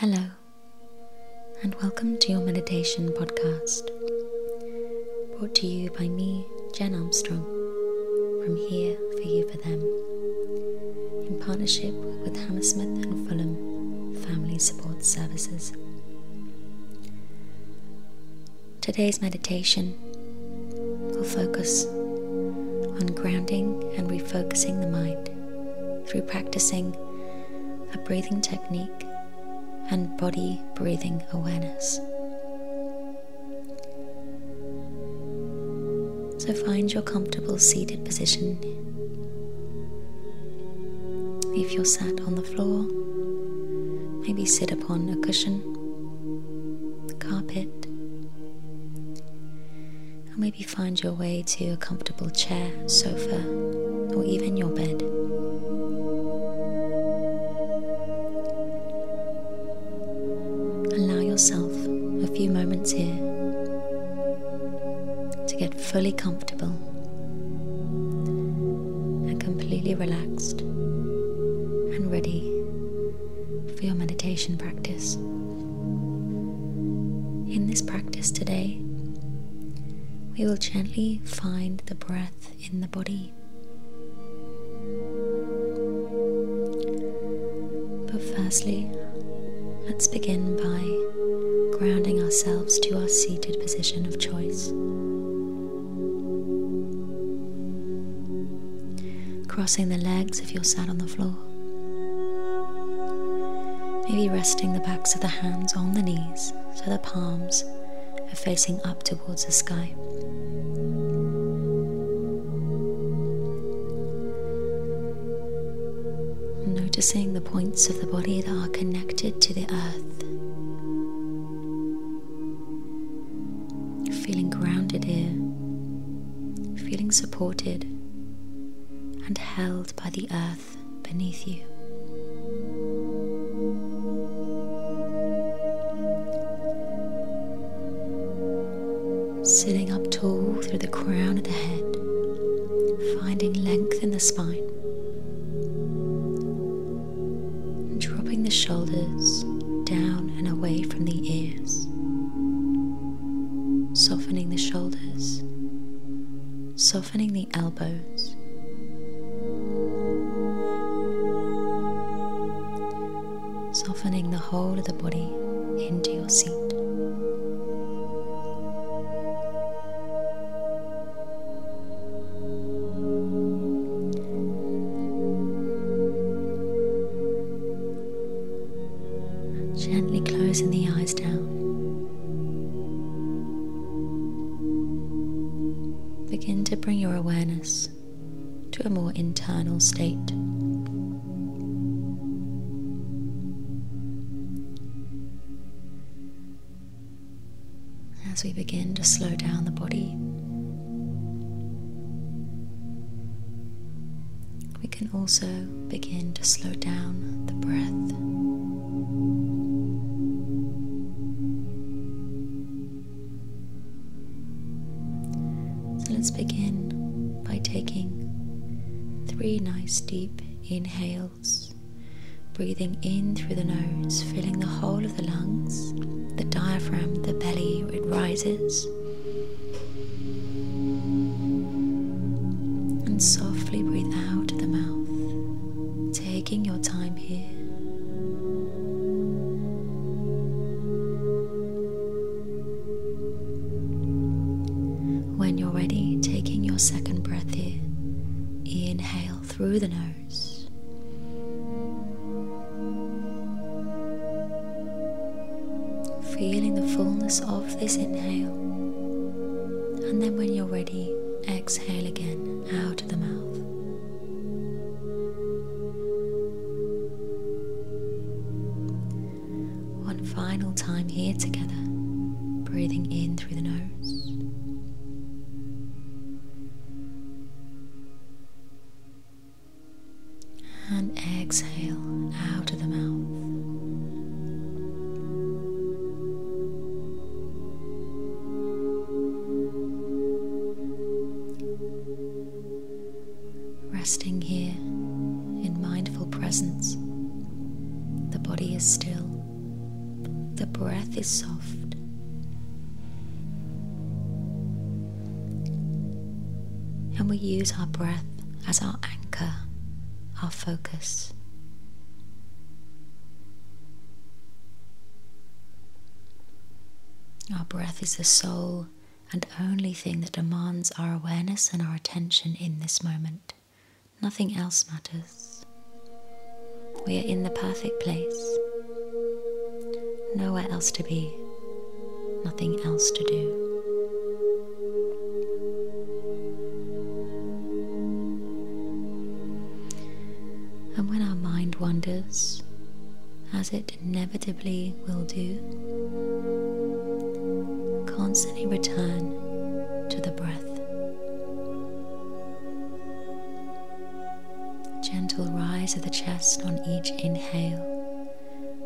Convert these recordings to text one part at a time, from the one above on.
Hello, and welcome to your meditation podcast, brought to you by me, Jen Armstrong, from Here for You for Them, in partnership with Hammersmith and Fulham Family Support Services. Today's meditation will focus on grounding and refocusing the mind through practicing a breathing technique and body breathing awareness. So find your comfortable seated position. If you're sat on the floor, maybe sit upon a cushion, carpet, or maybe find your way to a comfortable chair, sofa, or even your bed. Yourself a few moments here to get fully comfortable and completely relaxed and ready for your meditation practice. In this practice today, we will gently find the breath in the body. But firstly, let's begin by grounding ourselves to our seated position of choice. Crossing the legs if you're sat on the floor. Maybe resting the backs of the hands on the knees so the palms are facing up towards the sky. Noticing the points of the body that are connected to the earth feeling supported and held by the earth beneath you. Sitting up tall through the crown of the head, finding length in the spine, and dropping the shoulders down and away from the ears softening the shoulders, softening the elbows. Softening the whole of the body into your seat. Gently closing the eyes down. Internal state. As we begin to slow down the body, we can also begin to slow down the breath. let's begin three nice deep inhales, breathing in through the nose, filling the whole of the lungs, the diaphragm, the belly, it rises. And softly breathe out of the mouth, taking your time final time here together, breathing in through the nose. and exhale out of the mouth. Resting here in mindful presence, the body is still, The breath is soft. And we use our breath as our anchor, our focus. Our breath is the sole and only thing that demands our awareness and our attention in this moment. Nothing else matters. We are in the perfect place. Nowhere else to be, nothing else to do. And when our mind wanders, as it inevitably will do, constantly return to the breath. Gentle rise of the chest on each inhale,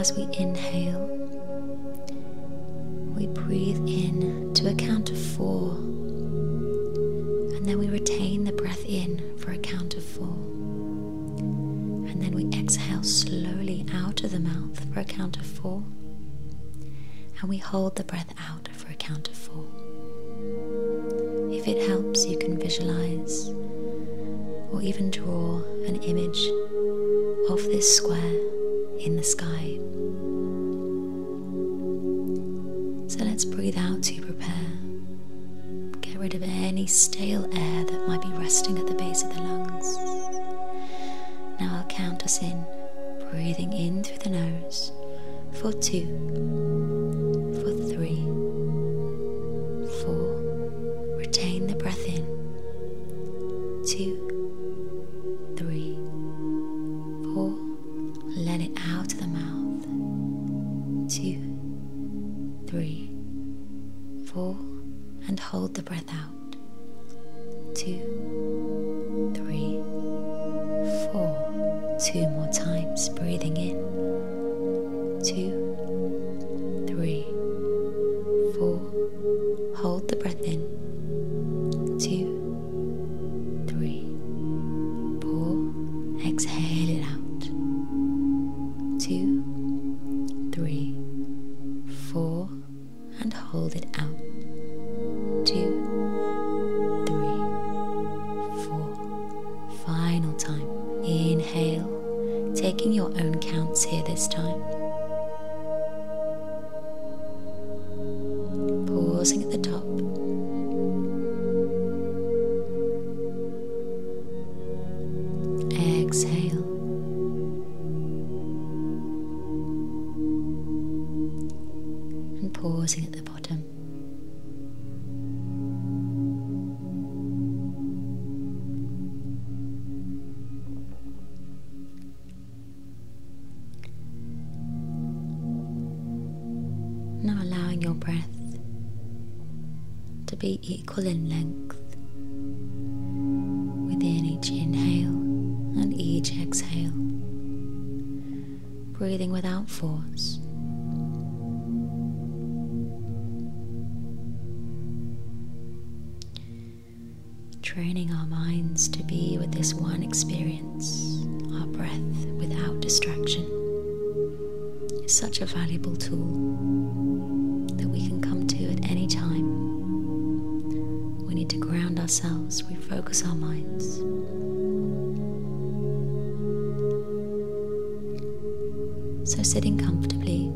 as we inhale, we breathe in to a count of four, and then we retain the breath in for a count of four. And then we exhale slowly out of the mouth for a count of four, and we hold the breath out for a count of four. If it helps, you can visualize or even draw an image of this square in the sky. So let's breathe out to prepare. Get rid of any stale air that might be resting at the base of the lungs. Now I'll count us in, breathing in through the nose for two, for three, four. Retain the breath in. Two, equal in length within each inhale and each exhale, breathing without force. Training our minds to be with this one experience, our breath without distraction, is such a valuable tool that we can We need to ground ourselves, refocus our minds. So, sitting comfortably,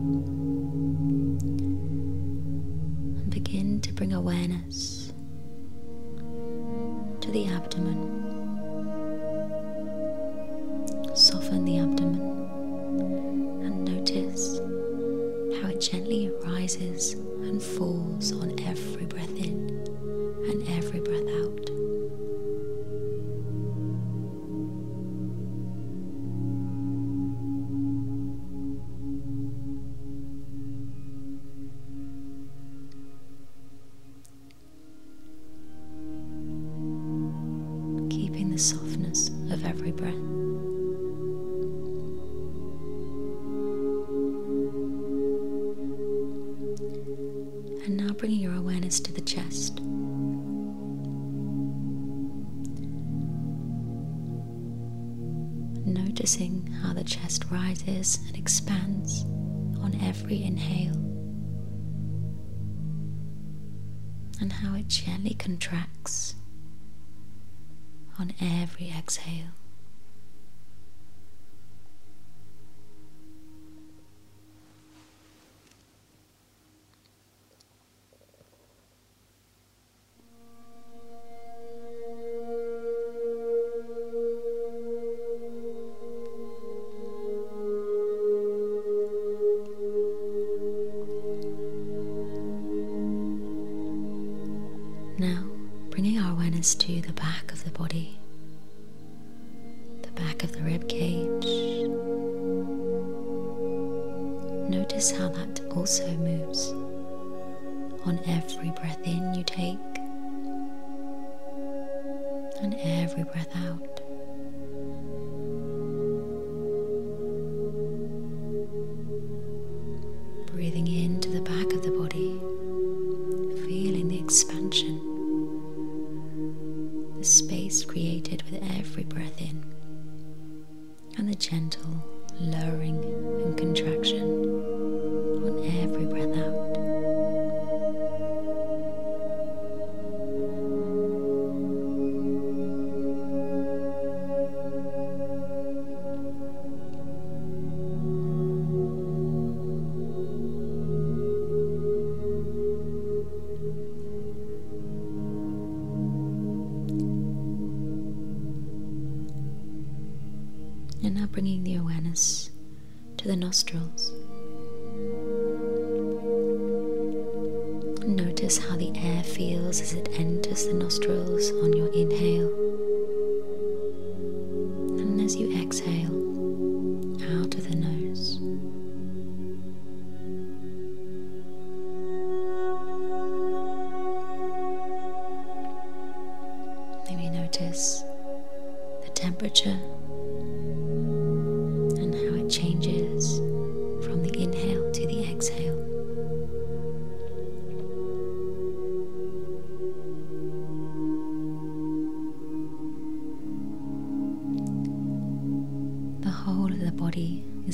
chest. Noticing how the chest rises and expands on every inhale, and how it gently contracts on every exhale. Now, bringing our awareness to the back of the body, the back of the rib cage. Notice how that also moves on every breath in you take and every breath out. Breathing into every breath in, bringing the awareness to the nostrils. Notice how the air feels as it enters the nostrils on your inhale.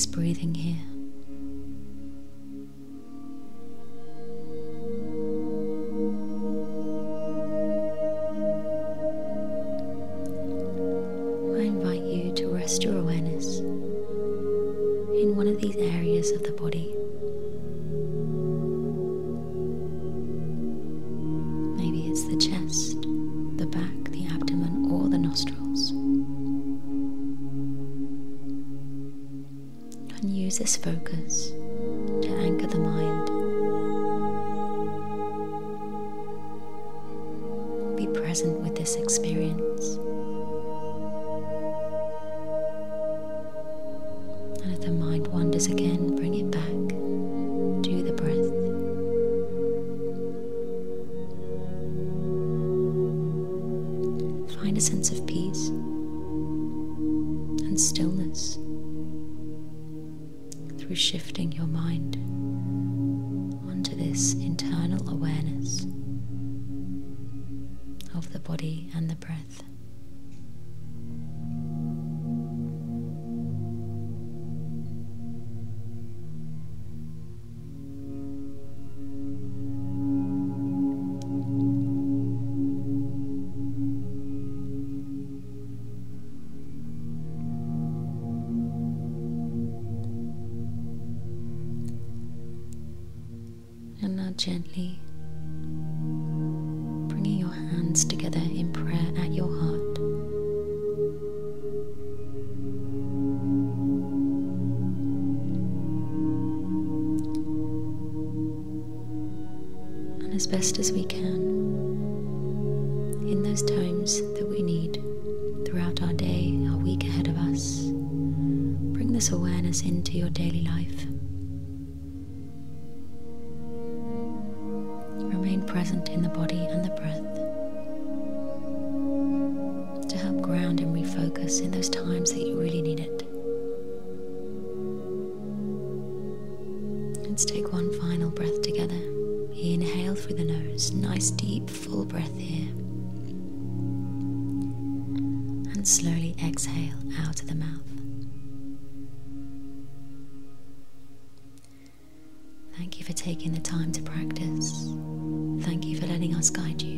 Is breathing here. I invite you to rest your awareness in one of these areas of the body. Maybe it's the chest, this focus to anchor the mind. Be present with this experience. And if the mind wanders again, bring it back to the breath. Find a sense of through shifting your mind onto this internal awareness of the body and the breath. Gently bringing your hands together in prayer at your heart. And as best as we can, in those times that we need throughout our day, our week ahead of us, bring this awareness into your daily life. Present in the body and the breath to help ground and refocus in those times that you really need it. Let's take one final breath together. Inhale through the nose, nice deep full breath here. And slowly exhale out of the mouth. Thank you for taking the time to practice. Guide you.